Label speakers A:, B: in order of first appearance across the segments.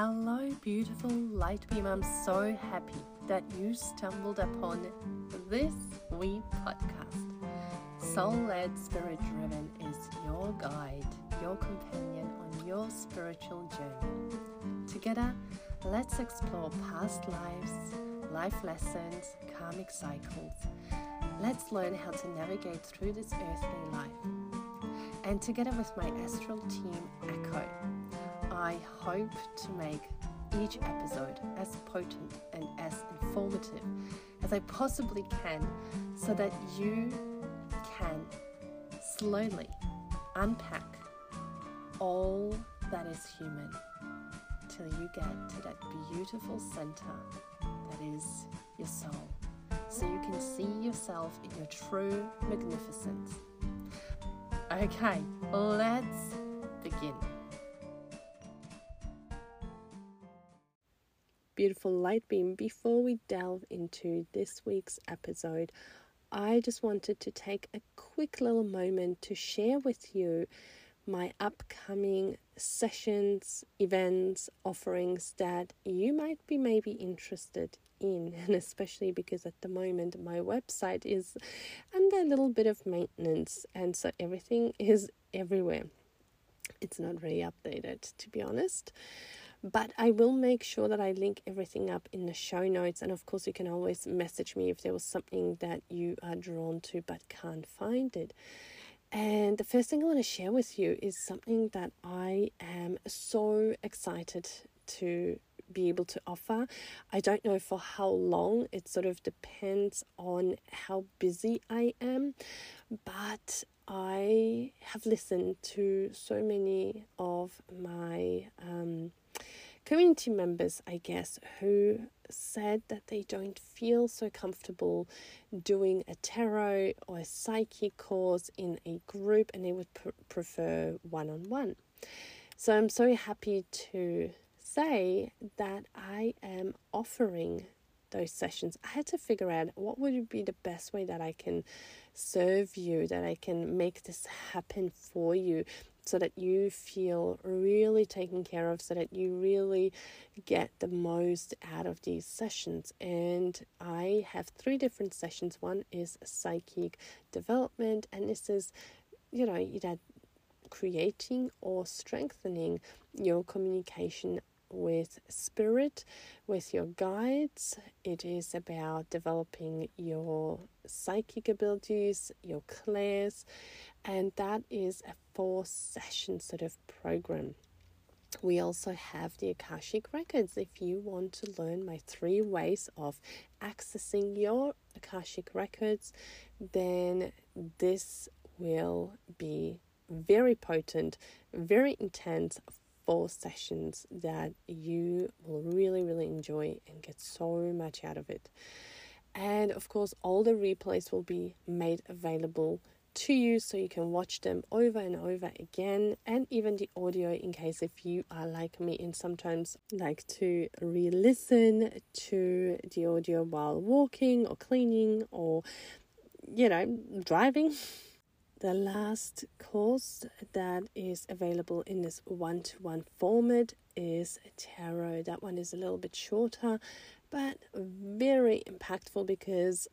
A: Hello, beautiful light beam. I'm so happy that you stumbled upon this wee podcast. Soul led, spirit driven is your guide, your companion on your spiritual journey. Together, let's explore past lives, life lessons, karmic cycles. Let's learn how to navigate through this earthly life. And together with my astral team, Echo, I hope to make each episode as potent and as informative as I possibly can so that you can slowly unpack all that is human till you get to that beautiful center that is your soul so you can see yourself in your true magnificence. Okay, let's begin. Beautiful light beam, before we delve into this week's episode, I just wanted to take a quick little moment to share with you my upcoming sessions, events, offerings that you might be maybe interested in, and especially because at the moment my website is under a little bit of maintenance, and so everything is everywhere. It's not really updated, to be honest. But I will make sure that I link everything up in the show notes. And of course, you can always message me if there was something that you are drawn to but can't find it. And the first thing I want to share with you is something that I am so excited to be able to offer. I don't know for how long, it sort of depends on how busy I am, but I have listened to so many of my um, community members, I guess, who said that they don't feel so comfortable doing a tarot or a psychic course in a group and they would pr- prefer one on one. So I'm so happy to say that I am offering those sessions. I had to figure out what would be the best way that I can serve you, that I can make this happen for you, so that you feel really taken care of, so that you really get the most out of these sessions. And I have three different sessions. One is psychic development, and this is, you know, that creating or strengthening your communication with spirit, with your guides. It is about developing your psychic abilities, your clairs, and that is a four session sort of program. We also have the Akashic Records. If you want to learn my three ways of accessing your Akashic Records, then this will be very potent, very intense four sessions that you will really, really enjoy and get so much out of it. And of course, all the replays will be made available to you so you can watch them over and over again and even the audio in case if you are like me and sometimes like to re-listen to the audio while walking or cleaning or you know driving the last course that is available in this one-to-one format is tarot that one is a little bit shorter but very impactful because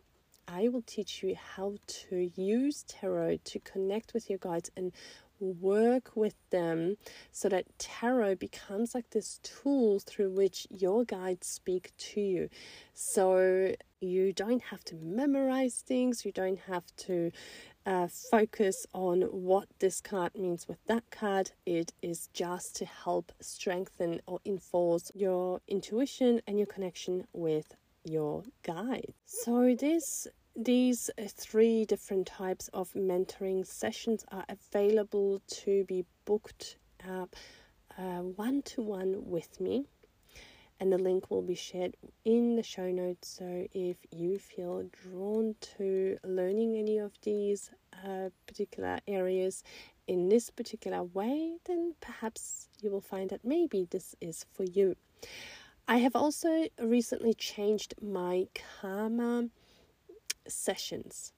A: I will teach you how to use tarot to connect with your guides and work with them so that tarot becomes like this tool through which your guides speak to you. So you don't have to memorize things, you don't have to uh, focus on what this card means with that card. It is just to help strengthen or enforce your intuition and your connection with your guide. So this these three different types of mentoring sessions are available to be booked up one to one with me and the link will be shared in the show notes. So if you feel drawn to learning any of these uh, particular areas in this particular way, then perhaps you will find that maybe this is for you. I have also recently changed my karma sessions.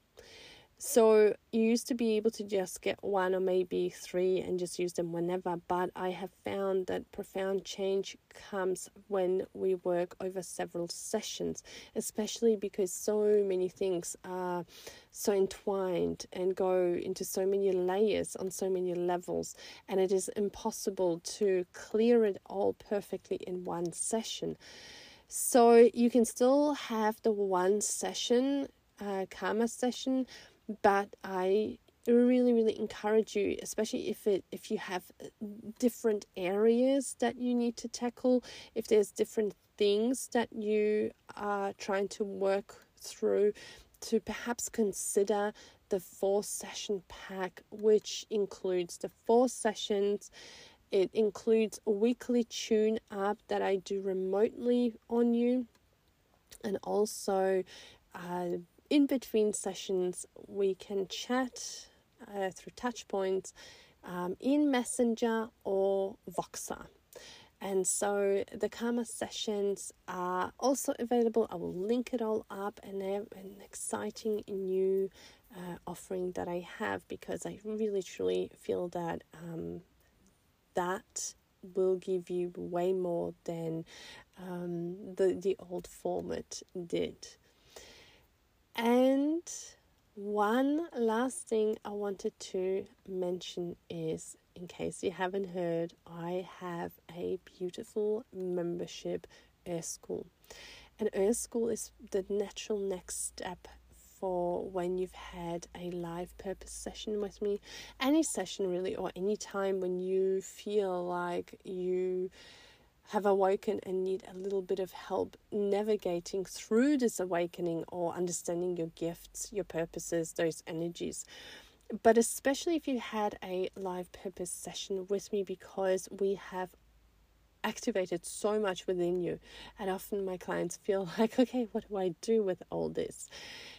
A: So you used to be able to just get one or maybe three and just use them whenever, but I have found that profound change comes when we work over several sessions, especially because so many things are so entwined and go into so many layers on so many levels, and it is impossible to clear it all perfectly in one session. So you can still have the one session, uh, karma session but I really really encourage you especially if it if you have uh, different areas that you need to tackle if there's different things that you are trying to work through to perhaps consider the four session pack which includes the four sessions. It includes a weekly tune up that I do remotely on you and also uh, in between sessions, we can chat uh, through touch points um, in Messenger or Voxer. And so the Karma sessions are also available. I will link it all up and an exciting new uh, offering that I have because I really truly feel that um, that will give you way more than um, the the old format did. And one last thing I wanted to mention is in case you haven't heard, I have a beautiful membership Earth School. And Earth School is the natural next step for when you've had a live purpose session with me. Any session really, or any time when you feel like you have awoken and need a little bit of help navigating through this awakening or understanding your gifts, your purposes, those energies. But especially if you had a live purpose session with me, because we have activated so much within you. And often my clients feel like, okay, what do I do with all this?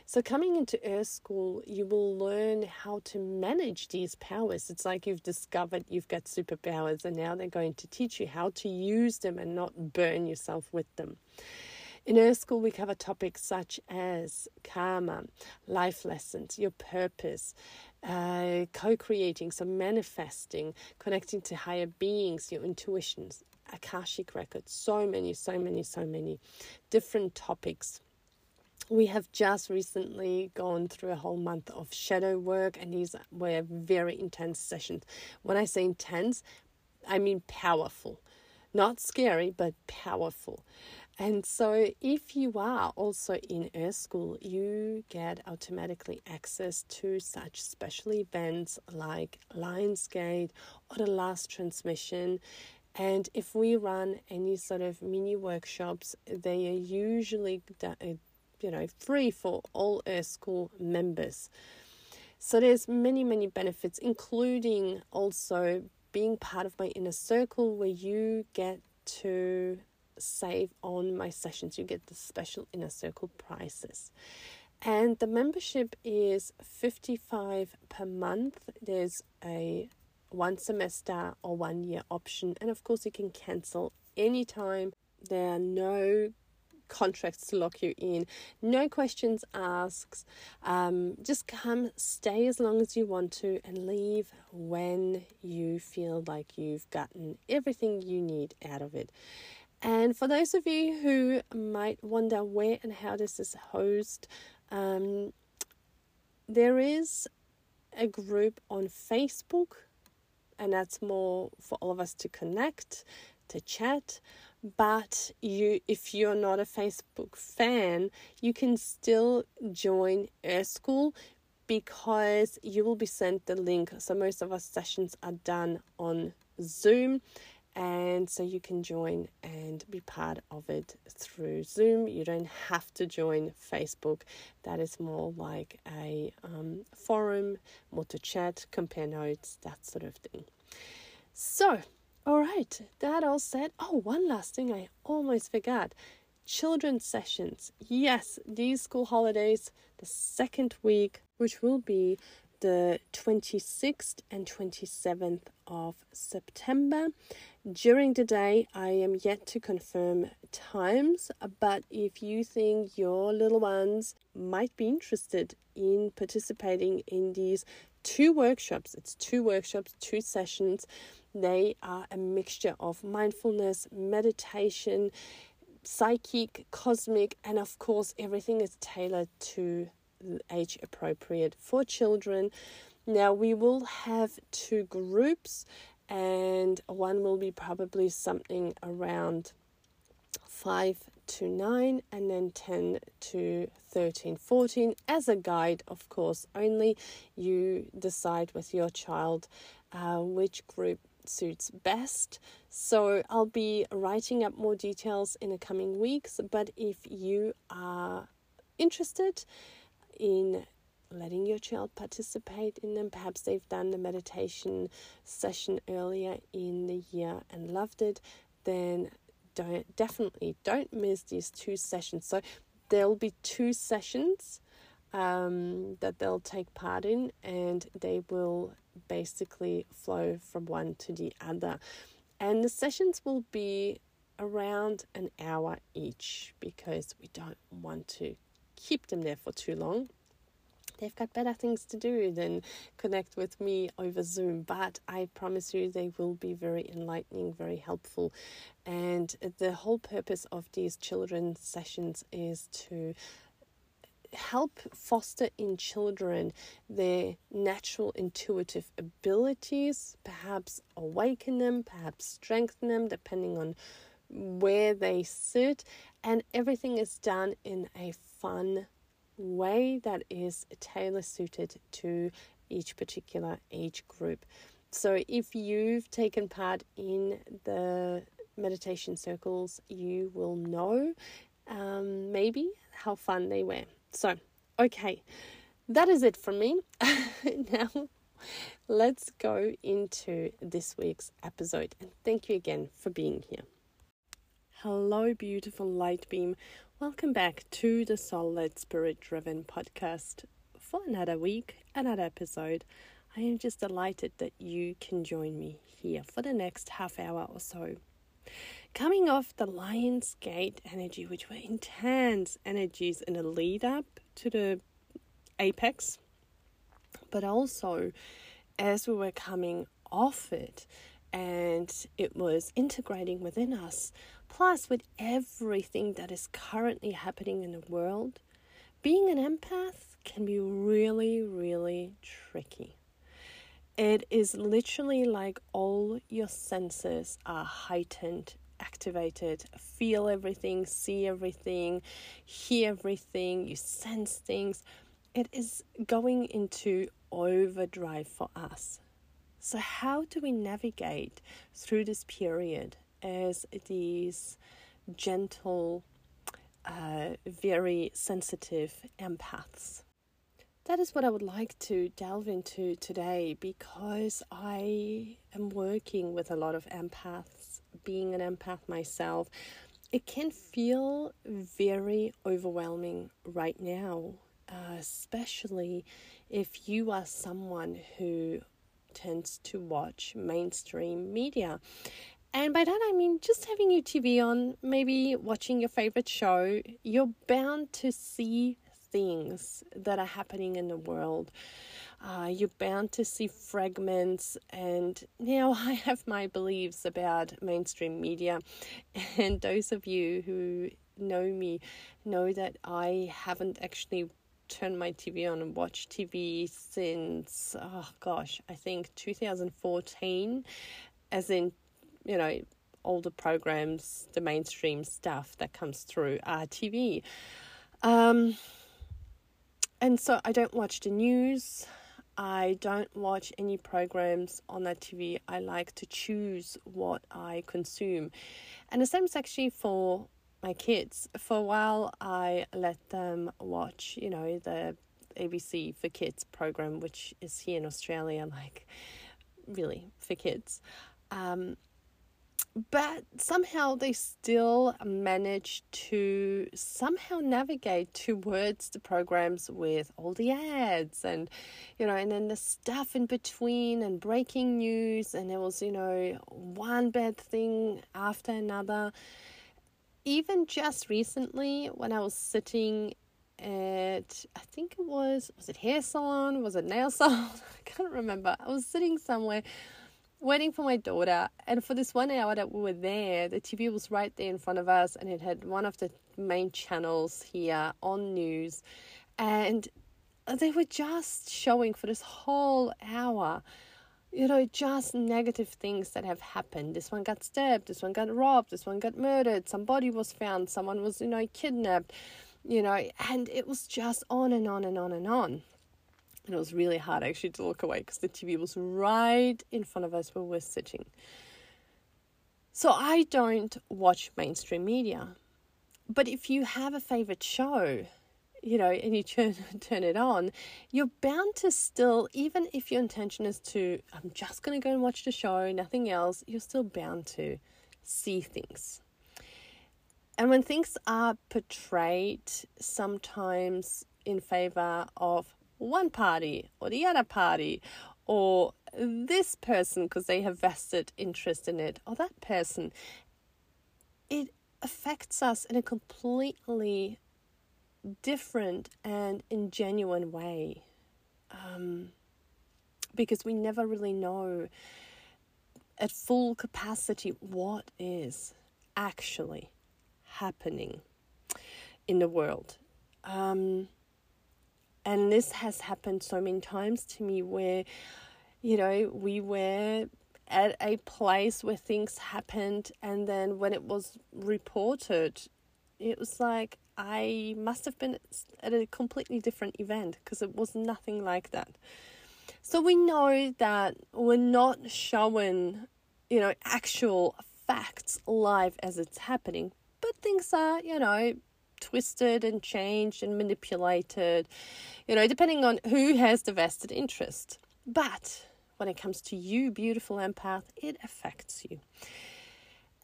A: So, coming into Earth School, you will learn how to manage these powers. It's like you've discovered you've got superpowers, and now they're going to teach you how to use them and not burn yourself with them. In Earth School, we cover topics such as karma, life lessons, your purpose, uh, co creating, so manifesting, connecting to higher beings, your intuitions, Akashic records, so many, so many, so many different topics we have just recently gone through a whole month of shadow work, and these were very intense sessions. When I say intense, I mean powerful. Not scary, but powerful. And so, if you are also in Earth School, you get automatically access to such special events like Lionsgate or the last transmission. And if we run any sort of mini workshops, they are usually uh, you know free for all Earth School members. So there's many many benefits, including also being part of my inner circle where you get to save on my sessions. You get the special inner circle prices. And the membership is 55 per month. There's a one semester or one year option. And of course, you can cancel anytime. There are no contracts to lock you in. No questions asked. Um, just come, stay as long as you want to, and leave when you feel like you've gotten everything you need out of it. And for those of you who might wonder where and how does this host, um, there is a group on Facebook, and that's more for all of us to connect, to chat. But you if you're not a facebook fan you can still join Earth School because you will be sent the link. So most of our sessions are done on zoom and so you can join and be part of it through zoom. You don't have to join facebook. That is more like a um, forum more to chat compare notes that sort of thing. So all right, that all said, oh, one last thing I almost forgot. Children's sessions. Yes, these school holidays, the second week, which will be the 26th and 27th of September. During the day, I am yet to confirm times, but if you think your little ones might be interested in participating in these two workshops, it's two workshops, two sessions, they are a mixture of mindfulness, meditation, psychic, cosmic, and of course, everything is tailored to age appropriate for children. Now, we will have two groups, and one will be probably something around 5 to 9, and then 10 to 13, 14 as a guide, of course. Only you decide with your child uh, which group suits best. So I'll be writing up more details in the coming weeks. But if you are interested in letting your child participate in them, perhaps they've done the meditation session earlier in the year and loved it, then don't definitely don't miss these two sessions. So there'll be two sessions um, that they'll take part in, and they will basically flow from one to the other. And the sessions will be around an hour each because we don't want to keep them there for too long. They've got better things to do than connect with me over Zoom, but I promise you they will be very enlightening, very helpful. And the whole purpose of these children's sessions is to help foster in children their natural intuitive abilities, perhaps awaken them, perhaps strengthen them, depending on where they sit. And everything is done in a fun way that is tailor suited to each particular age group. So, if you've taken part in the meditation circles, you will know um, maybe how fun they were. So, okay, that is it from me. now, let's go into this week's episode. And thank you again for being here. Hello, beautiful light beam. Welcome back to the Soul Led Spirit Driven podcast for another week, another episode. I am just delighted that you can join me here for the next half hour or so coming off the Lion's Gate energy, which were intense energies in the lead up to the apex, but also as we were coming off it and it was integrating within us, plus with everything that is currently happening in the world, being an empath can be really, really tricky. It is literally like all your senses are heightened activated, feel everything, see everything, hear everything, you sense things. It is going into overdrive for us. So, how do we navigate through this period as these gentle, uh, very sensitive empaths? That is what I would like to delve into today because I am working with a lot of empaths being an empath myself, it can feel very overwhelming right now, uh, especially if you are someone who tends to watch mainstream media. And by that I mean just having your TV on, maybe watching your favorite show, you're bound to see things that are happening in the world uh, you're bound to see fragments. And now I have my beliefs about mainstream media. And those of you who know me know that I haven't actually turned my TV on and watched TV since, oh gosh, I think 2014, as in, you know, all the programs, the mainstream stuff that comes through our TV. Um, and so I don't watch the news. I don't watch any programs on that TV. I like to choose what I consume. And the same is actually for my kids. For a while, I let them watch, you know, the ABC for Kids program, which is here in Australia, like really for kids. Um, but somehow they still manage to somehow navigate towards the programs with all the ads and you know and then the stuff in between and breaking news and there was you know one bad thing after another even just recently when i was sitting at I think it was was it hair salon was it nail salon I can't remember I was sitting somewhere waiting for my daughter. And for this one hour that we were there, the TV was right there in front of us, and it had one of the main channels here on news. And they were just showing for this whole hour, you know, just negative things that have happened. This one got stabbed, this one got robbed, this one got murdered, some body was found, someone was, you know, kidnapped, you know, and it was just on and on and on and on. And it was really hard actually to look away because the TV was right in front of us where we we're sitting. So I don't watch mainstream media. But if you have a favorite show, you know, and you turn turn it on, you're bound to still, even if your intention is to, I'm just going to go and watch the show, nothing else, you're still bound to see things. And when things are portrayed sometimes in favor of one party or the other party or this person because they have vested interest in it or that person it affects us in a completely different and ingenuine way um, because we never really know at full capacity what is actually happening in the world. Um, and this has happened so many times to me where, you know, we were at a place where things happened, and then when it was reported, it was like I must have been at a completely different event because it was nothing like that. So we know that we're not showing, you know, actual facts live as it's happening, but things are, you know, twisted and changed and manipulated, you know, depending on who has the vested interest. But when it comes to you, beautiful empath, it affects you.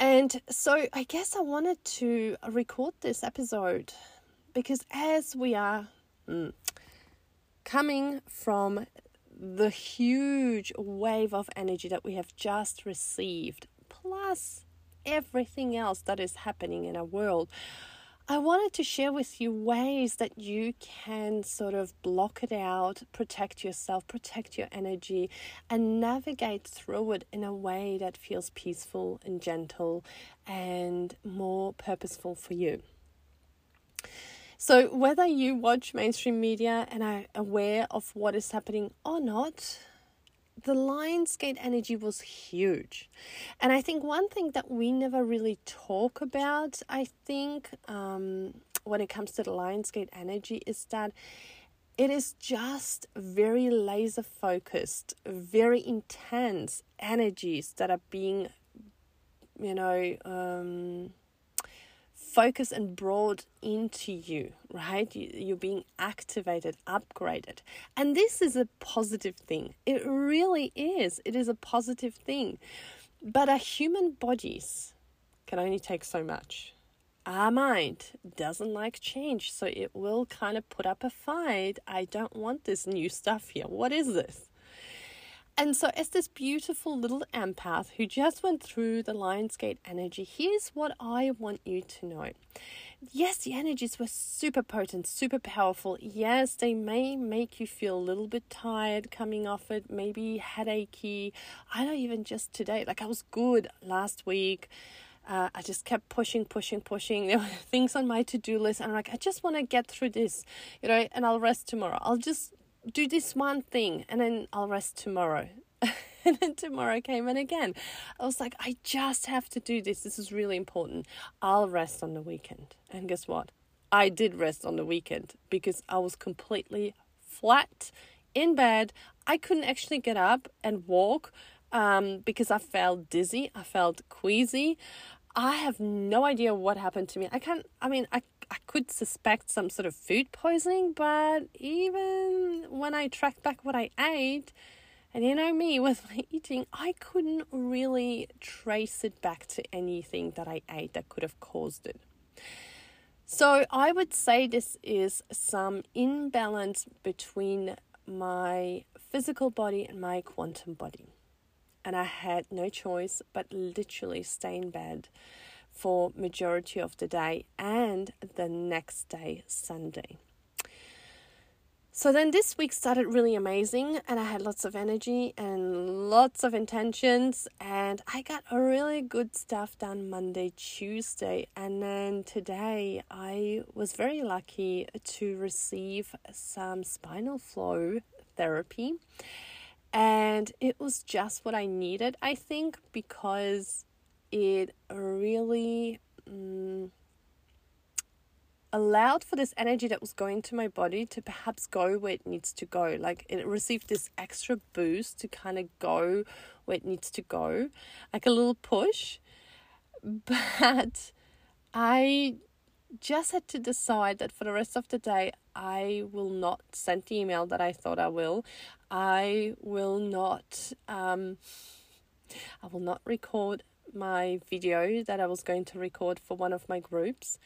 A: And so I guess I wanted to record this episode because as we are mm, coming from the huge wave of energy that we have just received, plus everything else that is happening in our world, I wanted to share with you ways that you can sort of block it out, protect yourself, protect your energy, and navigate through it in a way that feels peaceful and gentle and more purposeful for you. So, whether you watch mainstream media and are aware of what is happening or not, the Lionsgate energy was huge. And I think one thing that we never really talk about, I think, um, when it comes to the Lionsgate energy, is that it is just very laser focused, very intense energies that are being, you know, um, focus and brought into you, right? You, are being activated, upgraded. And this is a positive thing. It really is. It is a positive thing. But our human bodies can only take so much. Our mind doesn't like change, so it will kind of put up a fight. I don't want this new stuff here. What is this? And so, as this beautiful little empath who just went through the Lionsgate energy, here's what I want you to know. Yes, the energies were super potent, super powerful. Yes, they may make you feel a little bit tired coming off it, maybe headachy. I know even just today, like I was good last week. Uh, I just kept pushing, pushing, pushing. There were things on my to do list. And I'm like, I just want to get through this, you know, and I'll rest tomorrow. I'll just do this one thing and then I'll rest tomorrow. and then tomorrow came and again. I was like, I just have to do this. This is really important. I'll rest on the weekend. And guess what? I did rest on the weekend because I was completely flat in bed. I couldn't actually get up and walk um, because I felt dizzy. I felt queasy. I have no idea what happened to me. I can't, I mean, I I could suspect some sort of food poisoning, but even when I tracked back what I ate, And you know me with my eating, I couldn't really trace it back to anything that I ate that could have caused it. So I would say this is some imbalance between my physical body and my quantum body. And I had no choice but literally stay in bed for majority of the day and the next day Sunday. So then this week started really amazing, and I had lots of energy and lots of intentions, and I got a really good stuff done Monday, Tuesday, and then today I was very lucky to receive some spinal flow therapy, and it was just what I needed, I think, because it really. Um, allowed for this energy that was going to my body to perhaps go where it needs to go. Like it received this extra boost to kind of go where it needs to go, like a little push. But I just had to decide that for the rest of the day, I will not send the email that I thought I will. I will not. Um, I will not record my video that I was going to record for one of my groups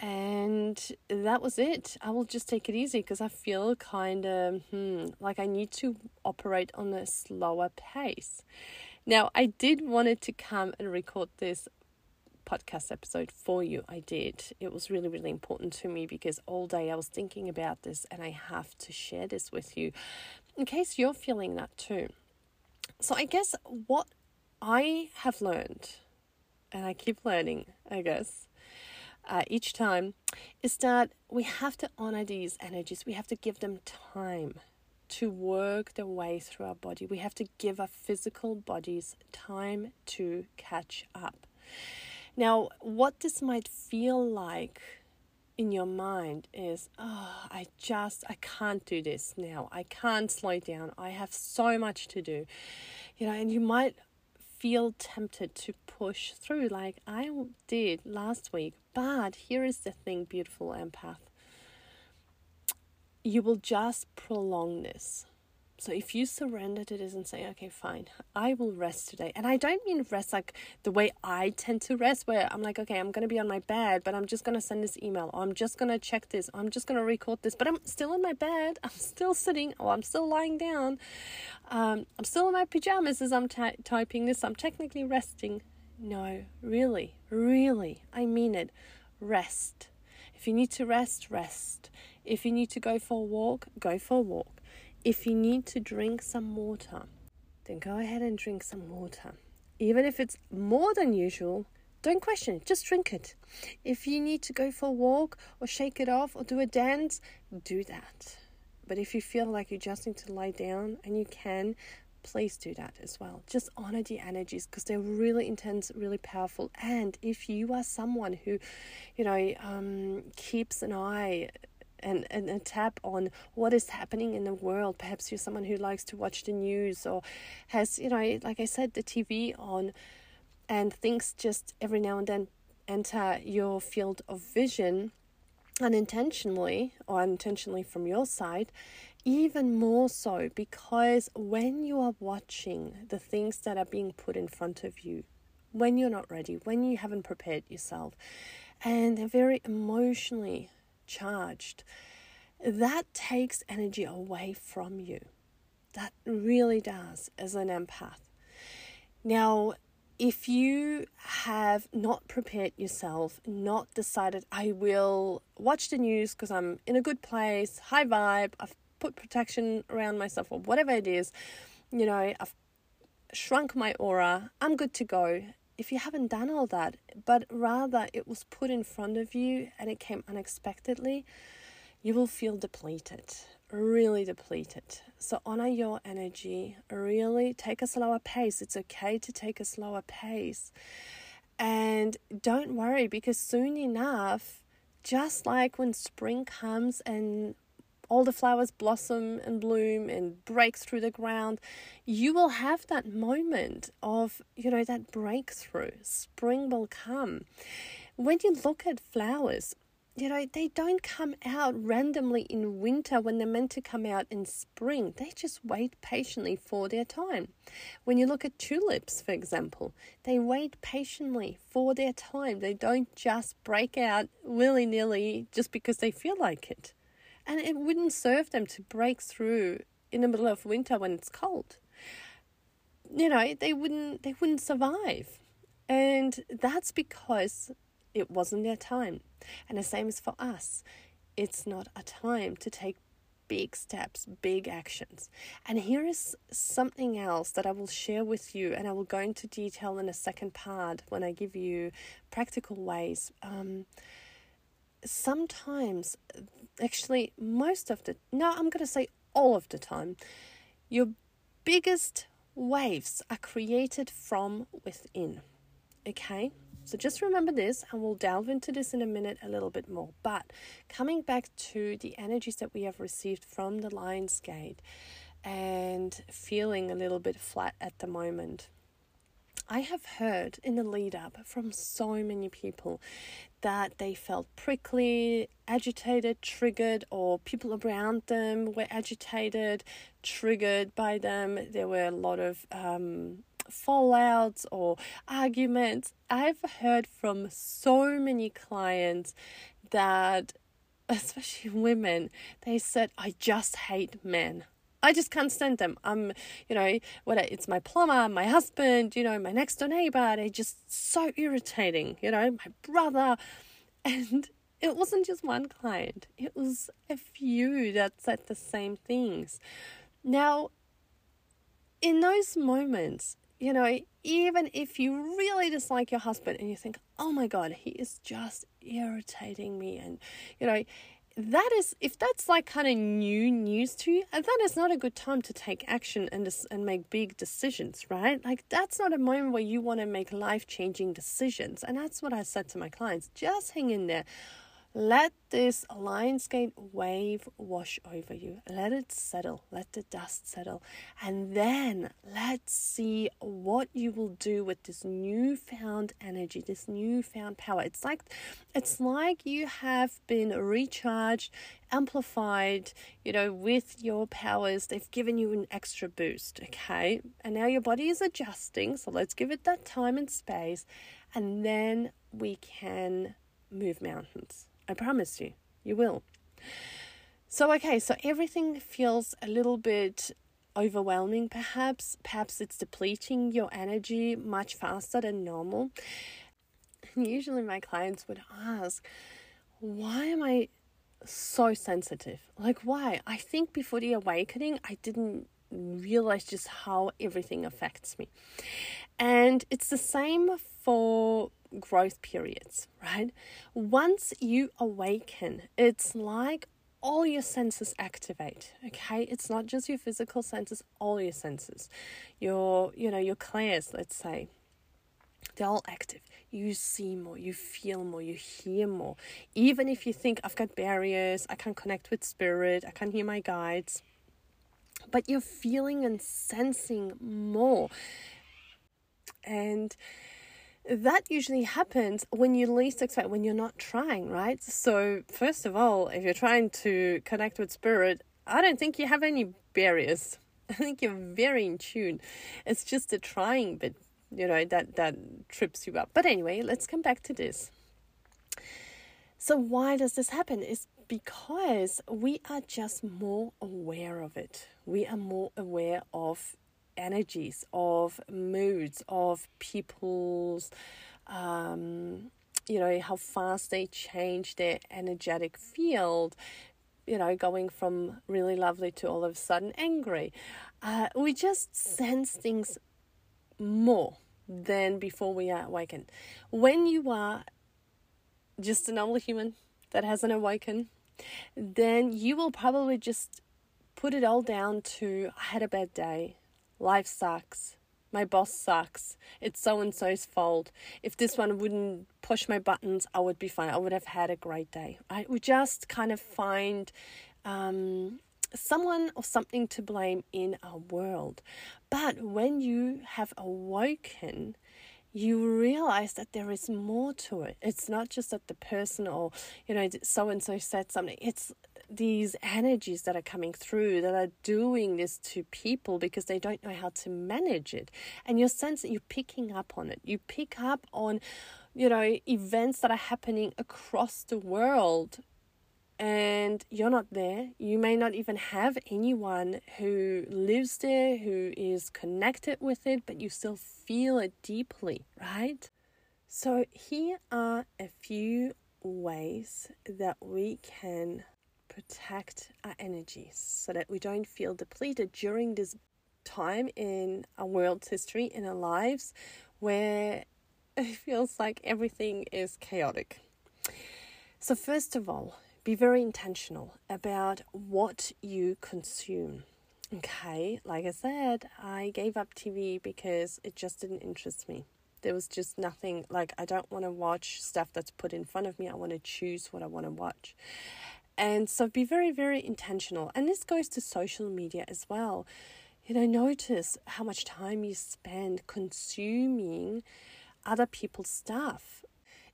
A: and that was it. I will just take it easy because I feel kind of hmm, like I need to operate on a slower pace. Now, I did wanted to come and record this podcast episode for you. I did. It was really, really important to me because all day I was thinking about this and I have to share this with you in case you're feeling that too. So, I guess what I have learned, and I keep learning, I guess, uh, each time is that we have to honor these energies. We have to give them time to work their way through our body. We have to give our physical bodies time to catch up. Now, what this might feel like in your mind is, oh, I just, I can't do this now. I can't slow down. I have so much to do. You know, and you might feel tempted to push through like I did last week. But here is the thing, beautiful empath. You will just prolong this. So if you surrender to this and say, okay, fine, I will rest today. And I don't mean rest like the way I tend to rest, where I'm like, okay, I'm going to be on my bed, but I'm just going to send this email, or I'm just going to check this, or I'm just going to record this, but I'm still in my bed, I'm still sitting, or I'm still lying down, um, I'm still in my pajamas as I'm typing this, I'm technically resting. No, really, really, I mean it. Rest. If you need to rest, rest. If you need to go for a walk, go for a walk. If you need to drink some water, then go ahead and drink some water. Even if it's more than usual, don't question it, just drink it. If you need to go for a walk or shake it off or do a dance, do that. But if you feel like you just need to lie down and you can, please do that as well. Just honor the energies because they're really intense, really powerful. And if you are someone who, you know, um, keeps an eye and, and, tap on what is happening in the world. Perhaps you're someone who likes to watch the news or has, you know, like I said, the TV on and things just every now and then enter your field of vision unintentionally or unintentionally from your side, even more so because when you are watching the things that are being put in front of you, when you're not ready, when you haven't prepared yourself, and they're very emotionally charged, that takes energy away from you. That really does as an empath. Now, if you have not prepared yourself, not decided, I will watch the news because I'm in a good place, high vibe, I've put protection around myself, or whatever it is, you know, I've shrunk my aura, I'm good to go, if you haven't done all that, but rather it was put in front of you and it came unexpectedly, you will feel depleted, really depleted. So honor your energy, really take a slower pace. It's okay to take a slower pace. And don't worry because soon enough, just like when spring comes and all the flowers blossom and bloom and break through the ground, you will have that moment of, you know, that breakthrough. Spring will come. When you look at flowers, you know, they don't come out randomly in winter when they're meant to come out in spring. They just wait patiently for their time. When you look at tulips, for example, they wait patiently for their time. They don't just break out willy nilly just because they feel like it. And it wouldn't serve them to break through in the middle of winter when it's cold. You know, they wouldn't they wouldn't survive. And that's because it wasn't their time. And the same is for us. It's not a time to take big steps, big actions. And here is something else that I will share with you, and I will go into detail in a second part when I give you practical ways. Um, sometimes, actually, most of the, no, I'm going to say all of the time, your biggest waves are created from within. Okay? So just remember this, and we'll delve into this in a minute a little bit more. But coming back to the energies that we have received from the Lion's Gate and feeling a little bit flat at the moment. I have heard in the lead up from so many people that they felt prickly, agitated, triggered, or people around them were agitated, triggered by them. There were a lot of um, fallouts or arguments. I've heard from so many clients that, especially women, they said, I just hate men. I just can't stand them. I'm, you know, whether it's my plumber, my husband, you know, my next door neighbor, they're just so irritating, you know, my brother. And it wasn't just one client, it was a few that said the same things. Now, in those moments, you know, even if you really dislike your husband and you think, oh my God, he is just irritating me, and, you know, that is if that's like kind of new news to you uh, that is not a good time to take action and and make big decisions right? Like that's not a moment where you want to make life changing decisions. And that's what i said to my clients just hang in there let this Lionsgate wave wash over you. Let it settle. Let the dust settle. And then let's see what you will do with this newfound energy, this newfound power. It's like it's like you have been recharged, amplified, you know, with your powers. They've given you an extra boost, okay? And now your body is adjusting. So let's give it that time and space. And then we can move mountains. I promise you, you will. So, okay, so everything feels a little bit overwhelming, perhaps. Perhaps it's depleting your energy much faster than normal. Usually, my clients would ask, Why am I so sensitive? Like, why? I think before the awakening, I didn't realize just how everything affects me. And it's the same for growth periods, right? Once you awaken, it's like all your senses activate okay it's not just your physical senses all your senses your you know your clairs let's say they're all active you see more you feel more you hear more even if you think i've got barriers i can't connect with spirit i can't hear my guides but you're feeling and sensing more and that usually happens when you least expect, when you're not trying, right? So, first of all, if you're trying to connect with spirit, I don't think you have any barriers. I think you're very in tune. It's just the trying bit, you know, that that trips you up. But anyway, let's come back to this. So, why does this happen? Is because we are just more aware of it. We are more aware of energies, of moods, of people's, um, you know, how fast they change their energetic field, you know, going from really lovely to all of a sudden angry. Uh, we just sense things more than before we are awakened. When you are just a normal human that hasn't awakened, then you will probably just put it all down to I had a bad day. Life sucks. My boss sucks. It's so and so's fault. If this one wouldn't push my buttons, I would be fine. I would have had a great day. I would just kind of find um, someone or something to blame in our world. But when you have awoken, you realize that there is more to it. It's not just that the person or, you know, so and so said something. It's these energies that are coming through that are doing this to people because they don't know how to manage it. And you sense that you're picking up on it. You pick up on, you know, events that are happening across the world and you're not there. You may not even have anyone who lives there, who is connected with it, but you still feel it deeply, right? So, here are a few ways that we can protect our energies so that we don't feel depleted during this time in our world's history, in our lives, where it feels like everything is chaotic. So, first of all, be very intentional about what you consume. Okay, like I said, I gave up TV because it just didn't interest me. There was just nothing like I don't want to watch stuff that's put in front of me. I want to choose what I want to watch. And so be very, very intentional. And this goes to social media as well. You know, notice how much time you spend consuming other people's stuff.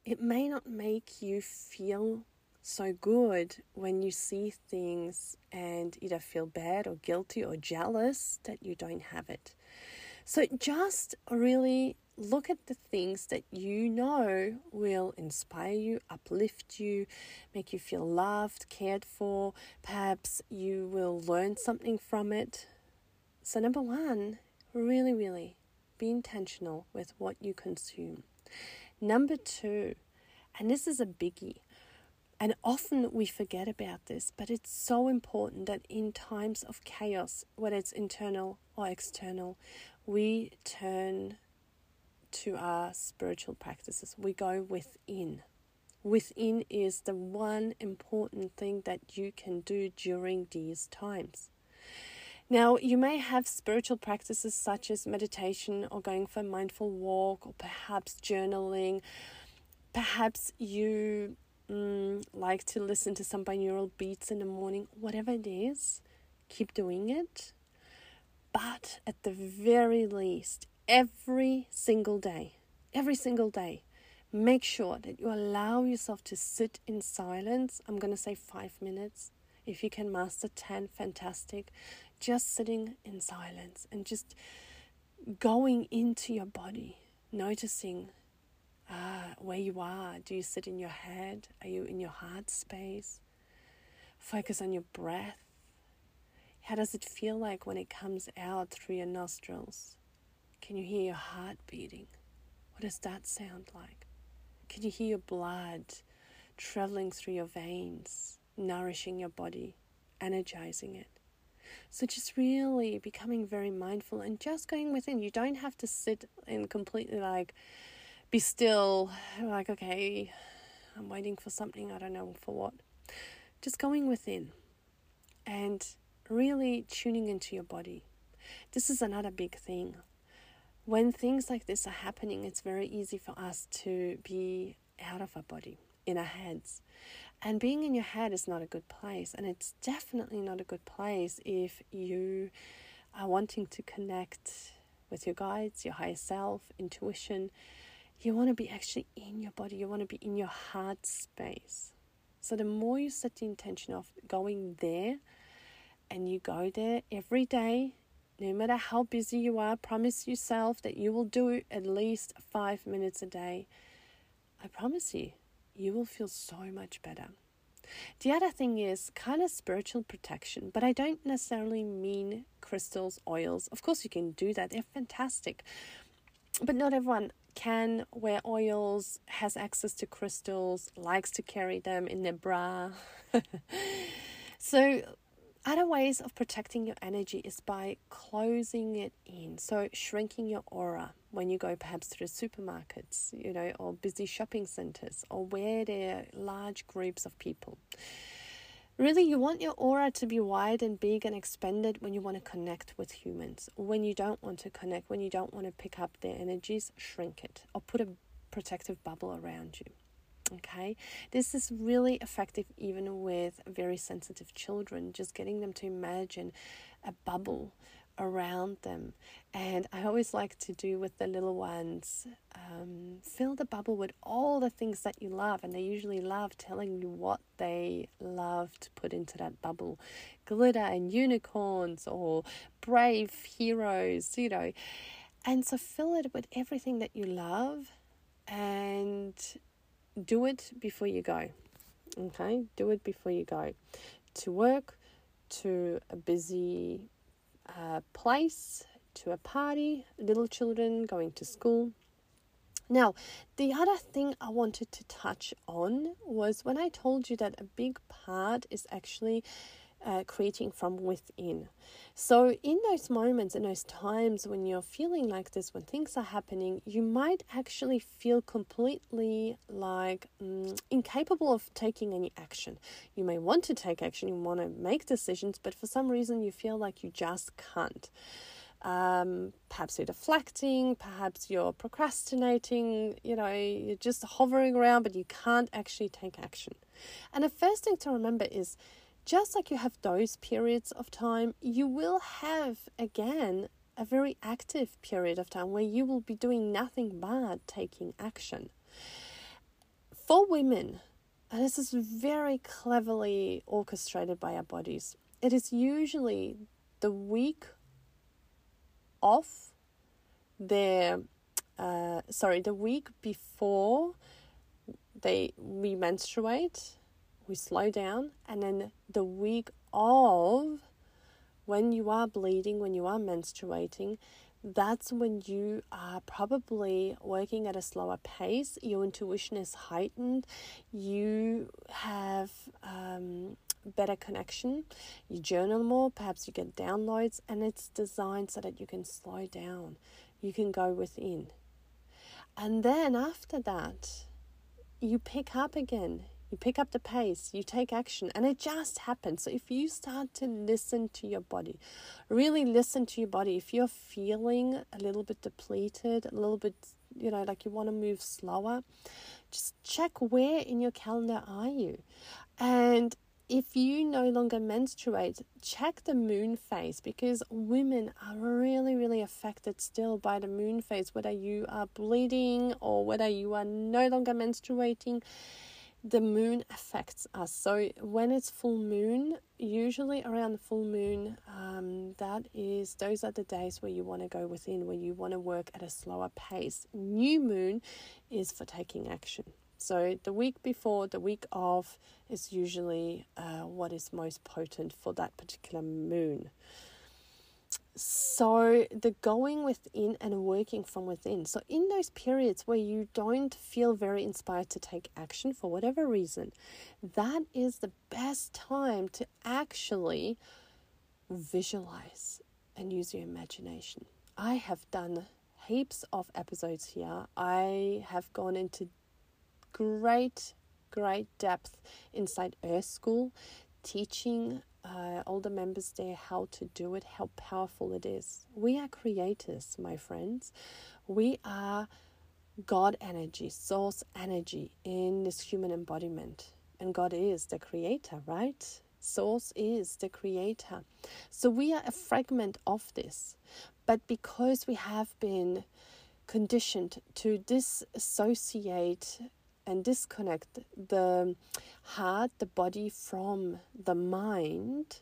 A: It may not make you feel so good when you see things and either feel bad or guilty or jealous that you don't have it. So just really look at the things that you know will inspire you, uplift you, make you feel loved, cared for. Perhaps you will learn something from it. So, number one, really, really be intentional with what you consume. Number two, and this is a biggie, and often we forget about this, but it's so important that in times of chaos, whether it's internal or external, we turn to our spiritual practices. We go within. Within is the one important thing that you can do during these times. Now, you may have spiritual practices such as meditation or going for a mindful walk or perhaps journaling. Perhaps you mm, like to listen to some binaural beats in the morning. Whatever it is, keep doing it. But at the very least, every single day, every single day, make sure that you allow yourself to sit in silence. I'm going to say five minutes. If you can master 10, fantastic. Just sitting in silence and just going into your body, noticing uh, where you are. Do you sit in your head? Are you in your heart space? Focus on your breath. How does it feel like when it comes out through your nostrils? Can you hear your heart beating? What does that sound like? Can you hear your blood traveling through your veins, nourishing your body, energizing it? So, just really becoming very mindful and just going within. You don't have to sit and completely like be still, like, okay, I'm waiting for something, I don't know for what. Just going within and really tuning into your body. This is another big thing when things like this are happening, it's very easy for us to be out of our body, in our heads. And being in your head is not a good place. And it's definitely not a good place if you are wanting to connect with your guides, your higher self, intuition. You want to be actually in your body, you want to be in your heart space. So the more you set the intention of going there, and you go there every day, no matter how busy you are, promise yourself that you will do at least five minutes a day. I promise you, you will feel so much better. The other thing is kind of spiritual protection, but I don't necessarily mean crystals, oils. Of course, you can do that, they're fantastic. But not everyone can wear oils, has access to crystals, likes to carry them in their bra. so, other ways of protecting your energy is by closing it in. So, shrinking your aura when you go perhaps to the supermarkets, you know, or busy shopping centers, or where there are large groups of people. Really, you want your aura to be wide and big and expanded when you want to connect with humans. When you don't want to connect, when you don't want to pick up their energies, shrink it or put a protective bubble around you. Okay, this is really effective even with very sensitive children, just getting them to imagine a bubble around them. And I always like to do with the little ones um, fill the bubble with all the things that you love. And they usually love telling you what they love to put into that bubble glitter and unicorns or brave heroes, you know. And so fill it with everything that you love and do it before you go. Okay, do it before you go to work, to a busy uh, place, to a party, little children going to school. Now, the other thing I wanted to touch on was when I told you that a big part is actually uh, creating from within. So, in those moments, in those times when you're feeling like this, when things are happening, you might actually feel completely like um, incapable of taking any action. You may want to take action, you want to make decisions, but for some reason, you feel like you just can't. Um, perhaps you're deflecting, perhaps you're procrastinating, you know, you're just hovering around, but you can't actually take action. And the first thing to remember is just like you have those periods of time, you will have again a very active period of time where you will be doing nothing but taking action. For women, and this is very cleverly orchestrated by our bodies, it is usually the week off their uh, sorry the week before they we menstruate we slow down, and then the week of when you are bleeding, when you are menstruating, that's when you are probably working at a slower pace. Your intuition is heightened. You have um, better connection. You journal more. Perhaps you get downloads, and it's designed so that you can slow down. You can go within. And then after that, you pick up again you pick up the pace, you take action, and it just happens. So, if you start to listen to your body, really listen to your body, if you're feeling a little bit depleted, a little bit, you know, like you want to move slower, just check where in your calendar are you. And if you no longer menstruate, check the moon phase because women are really, really affected still by the moon phase, whether you are bleeding or whether you are no longer menstruating the moon affects us. So when it's full moon, usually around the full moon, um, that is those are the days where you want to go within, where you want to work at a slower pace. New moon is for taking action. So the week before, the week of is usually uh, what is most potent for that particular moon. So, the going within and working from within. So, in those periods where you don't feel very inspired to take action for whatever reason, that is the best time to actually visualize and use your imagination. I have done heaps of episodes here. I have gone into great, great depth inside Earth School, teaching uh, the members there how to do it, how powerful it is. We are creators, my friends. We are God energy, source energy in this human embodiment. And God is the creator, right? Source is the creator. So we are a fragment of this. But because we have been conditioned to disassociate and disconnect the heart, the body from the mind,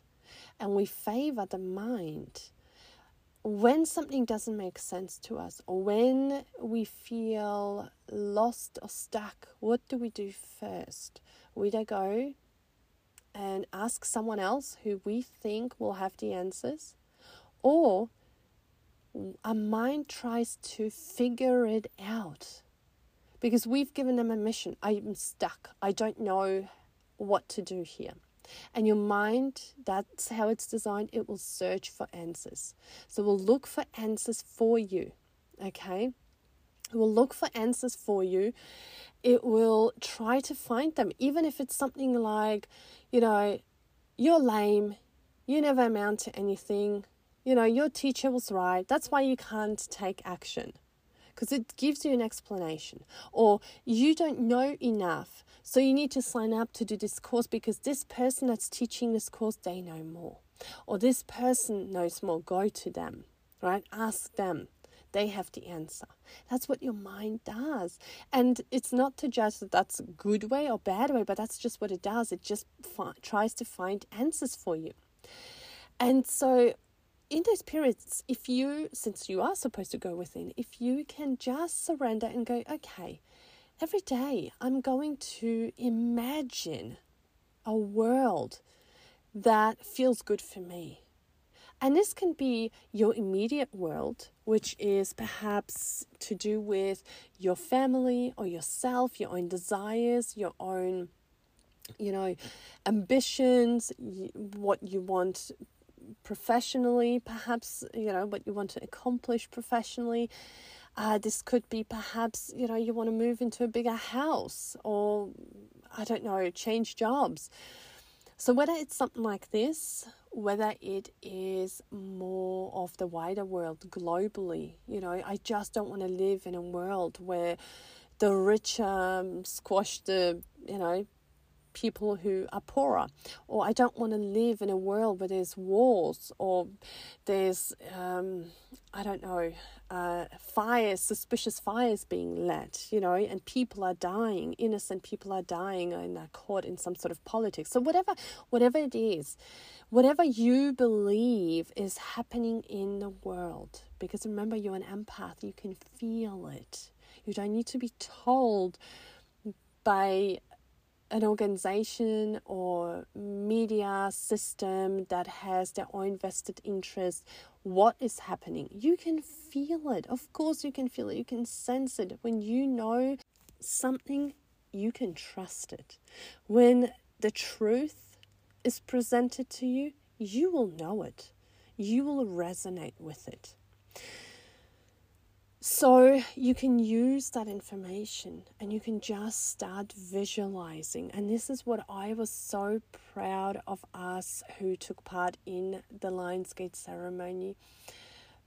A: and we favor the mind. When something doesn't make sense to us, or when we feel lost or stuck, what do we do first? We go and ask someone else who we think will have the answers, or our mind tries to figure it out because we've given them a mission. I'm stuck. I don't know what to do here. And your mind, that's how it's designed, it will search for answers. So we'll look for answers for you. Okay? It will look for answers for you. It will try to find them, even if it's something like, you know, you're lame, you never amount to anything, you know, your teacher was right, that's why you can't take action because it gives you an explanation. Or you don't know enough, so you need to sign up to do this course because this person that's teaching this course, they know more. Or this person knows more, go to them, right? Ask them. They have the answer. That's what your mind does. And it's not to judge that that's a good way or bad way, but that's just what it does. It just fi- tries to find answers for you. And so in those periods, if you, since you are supposed to go within, if you can just surrender and go, okay, every day I'm going to imagine a world that feels good for me. And this can be your immediate world, which is perhaps to do with your family or yourself, your own desires, your own, you know, ambitions, what you want professionally, perhaps, you know, what you want to accomplish professionally. Uh, this could be perhaps, you know, you want to move into a bigger house or, I don't know, change jobs. So, whether it's something like this, whether it is more of the wider world globally, you know, I just don't want to live in a world where the rich um, squash the, you know, people who are poorer. Or I don't want to live in a world where there's wars or there's, um, I don't know, uh, fires, suspicious fires being lit, you know, and people are dying, innocent people are dying and are caught in some sort of politics. So whatever, whatever it is, whatever you believe is happening in the world, because remember you're an empath, you can feel it. You don't need to be told by an organization or media system that has their own vested interest what is happening? You can feel it. Of course you can feel it. You can sense it. When you know something you can trust it. When the truth is presented to you you will know it. You will resonate with it so you can use that information and you can just start visualizing. And this is what I was so proud of us who took part in the Lion's Gate ceremony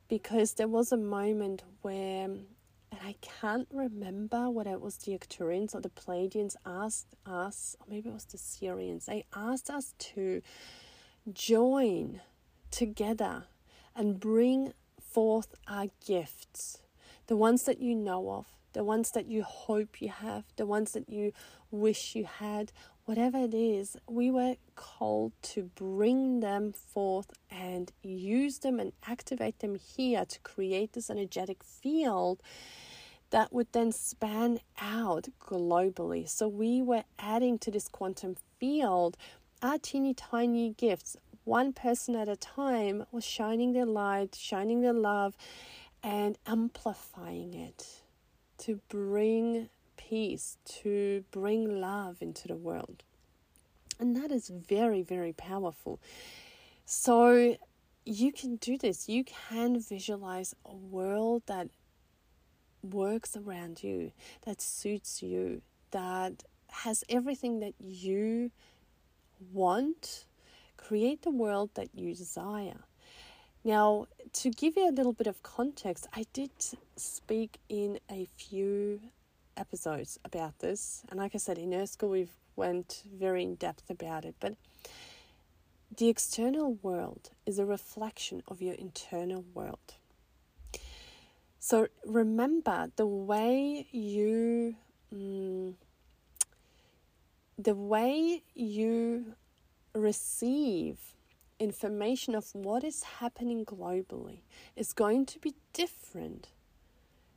A: because there was a moment where and I can't remember whether it was the Arcturians or the Pleiadians asked us, or maybe it was the Sirians, they asked us to join together and bring forth our gifts the ones that you know of, the ones that you hope you have, the ones that you wish you had, whatever it is, we were called to bring them forth and use them and activate them here to create this energetic field that would then span out globally. So we were adding to this quantum field our teeny tiny gifts. One person at a time was shining their light, shining their love, and amplifying it to bring peace, to bring love into the world. And that is very, very powerful. So you can do this. You can visualize a world that works around you, that suits you, that has everything that you want. Create the world that you desire. Now, to give you a little bit of context, I did speak in a few episodes about this, and like I said, in School we've went very in depth about it. But the external world is a reflection of your internal world. So remember the way you, mm, the way you receive information of what is happening globally is going to be different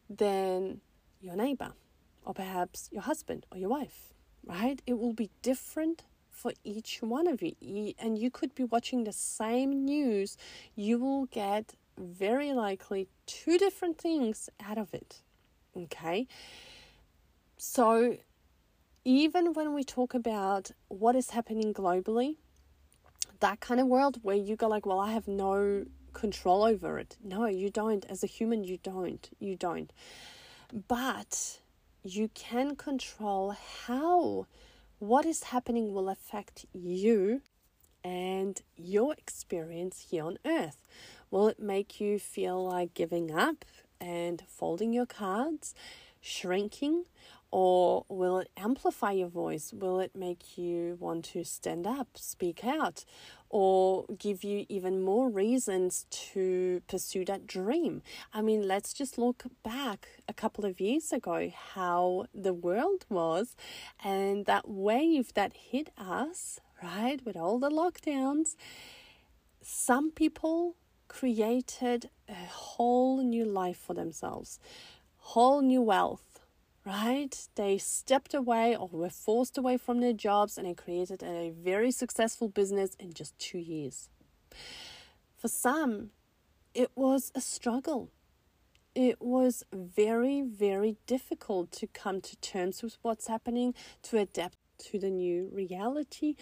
A: than your neighbor or perhaps your husband or your wife, right? It will be different for each one of you. And you could be watching the same news, you will get very likely two different things out of it. Okay? So, even when we talk about what is happening globally, that kind of world where you go like, well, I have no control over it. No, you don't. As a human, you don't. You don't. But you can control how what is happening will affect you and your experience here on earth. Will it make you feel like giving up and folding your cards, shrinking, Or will it amplify your voice? Will it make you want to stand up, speak out, or give you even more reasons to pursue that dream? I mean, let's just look back a couple of years ago how the world was and that wave that hit us, right, with all the lockdowns. Some people created a whole new life for themselves, whole new wealth right? They stepped away or were forced away from their jobs and they created a very successful business in just two years. For some, it was a struggle. It was very, very difficult to come to terms with what's happening, to adapt to the new reality,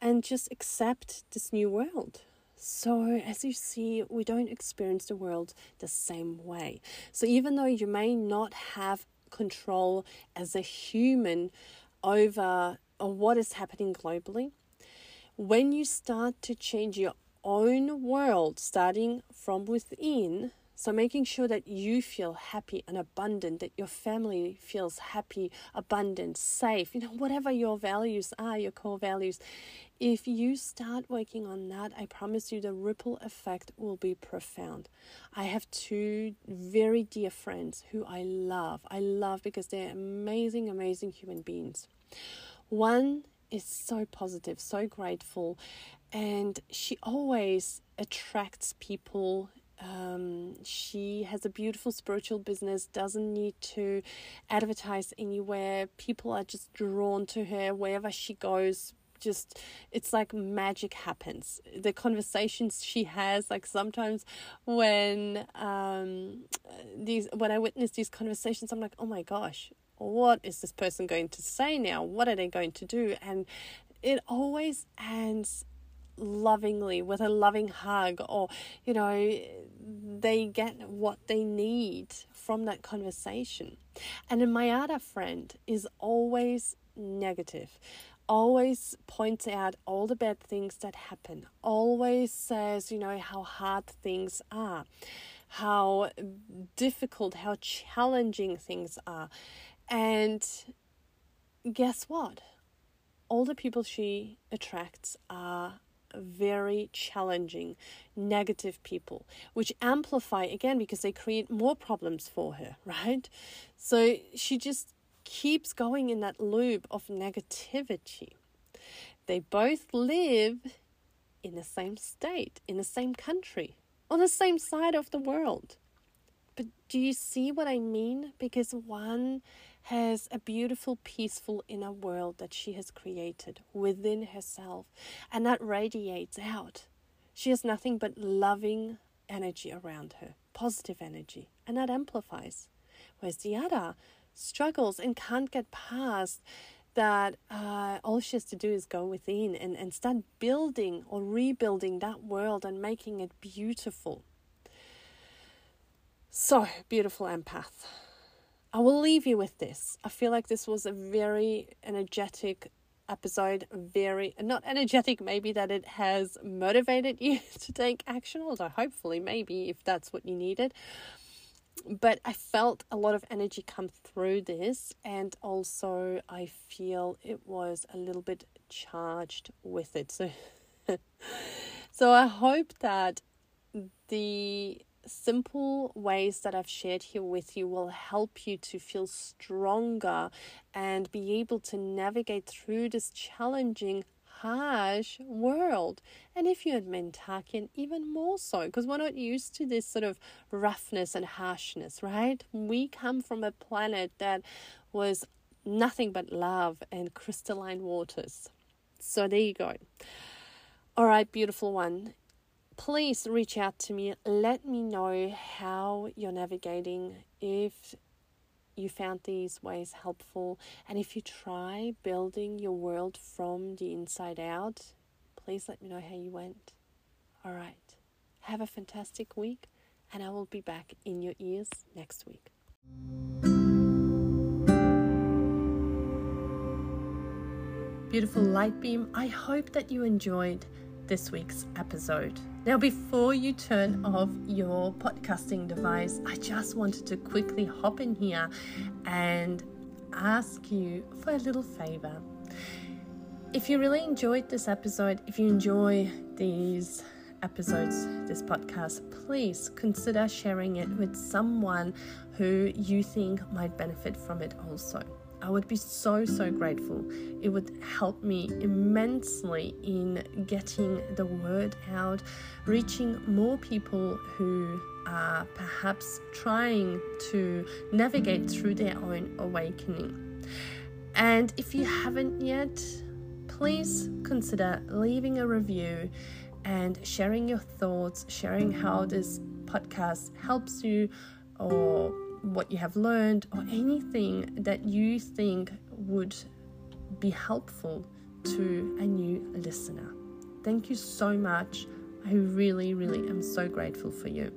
A: and just accept this new world. So, as you see, we don't experience the world the same way. So, even though you may not have control as a human over uh, what is happening globally, when you start to change your own world, starting from within, so making sure that you feel happy and abundant, that your family feels happy, abundant, safe, you know, whatever your values are, your core values, if you start working on that, I promise you the ripple effect will be profound. I have two very dear friends who I love. I love because they're amazing, amazing human beings. One is so positive, so grateful, and she always attracts people um, she has a beautiful spiritual business, doesn't need to advertise anywhere. People are just drawn to her wherever she goes. Just it's like magic happens. The conversations she has like sometimes when um these when i witness these conversations i'm like oh my gosh what is this person going to say now? What are they going to do? And it always ends lovingly with a loving hug or you know they get what they need from that conversation and then my other friend is always negative always points out all the bad things that happen, always says, you know, how hard things are, how difficult, how challenging things are. And guess what? All the people she attracts are very challenging, negative people, which amplify again because they create more problems for her, right? So she just keeps going in that loop of negativity. They both live in the same state, in the same country, on the same side of the world. But do you see what I mean? Because one has a beautiful, peaceful inner world that she has created within herself, and that radiates out. She has nothing but loving energy around her, positive energy, and that amplifies. Whereas the other struggles and can't get past that uh, all she has to do is go within and, and start building or rebuilding that world and making it beautiful. So, beautiful empath. I will leave you with this. I feel like this was a very energetic episode, very not energetic, maybe that it has motivated you to take action, although hopefully, maybe if that's what you needed but I felt a lot of energy come through this, and also I feel it was a little bit charged with it. So, so I hope that the simple ways that I've shared here with you will help you to feel stronger and be able to navigate through this challenging harsh world. And if you're Mintakan, even more so, because we're not used to this sort of roughness and harshness, right? We come from a planet that was nothing but love and crystalline waters. So there you go. All right, beautiful one. Please reach out to me. Let me know how you're navigating. If you found these ways helpful. And if you try building your world from the inside out, please let me know how you went. All right. Have a fantastic week, and I will be back in your ears next week. Beautiful light beam, I hope that you enjoyed this week's episode. Now, before you turn off your podcasting device, I just wanted to quickly hop in here and ask you for a little favor. If you really enjoyed this episode, if you enjoy these episodes, this podcast, please consider sharing it with someone who you think might benefit from it also. I would be so, so grateful. It would help me immensely in getting the word out, reaching more people who are perhaps trying to navigate through their own awakening. And if you haven't yet, please consider leaving a review and sharing your thoughts, sharing how this podcast helps you or what you have learned or anything that you think would be helpful to a new listener. Thank you so much. I really, really am so grateful for you.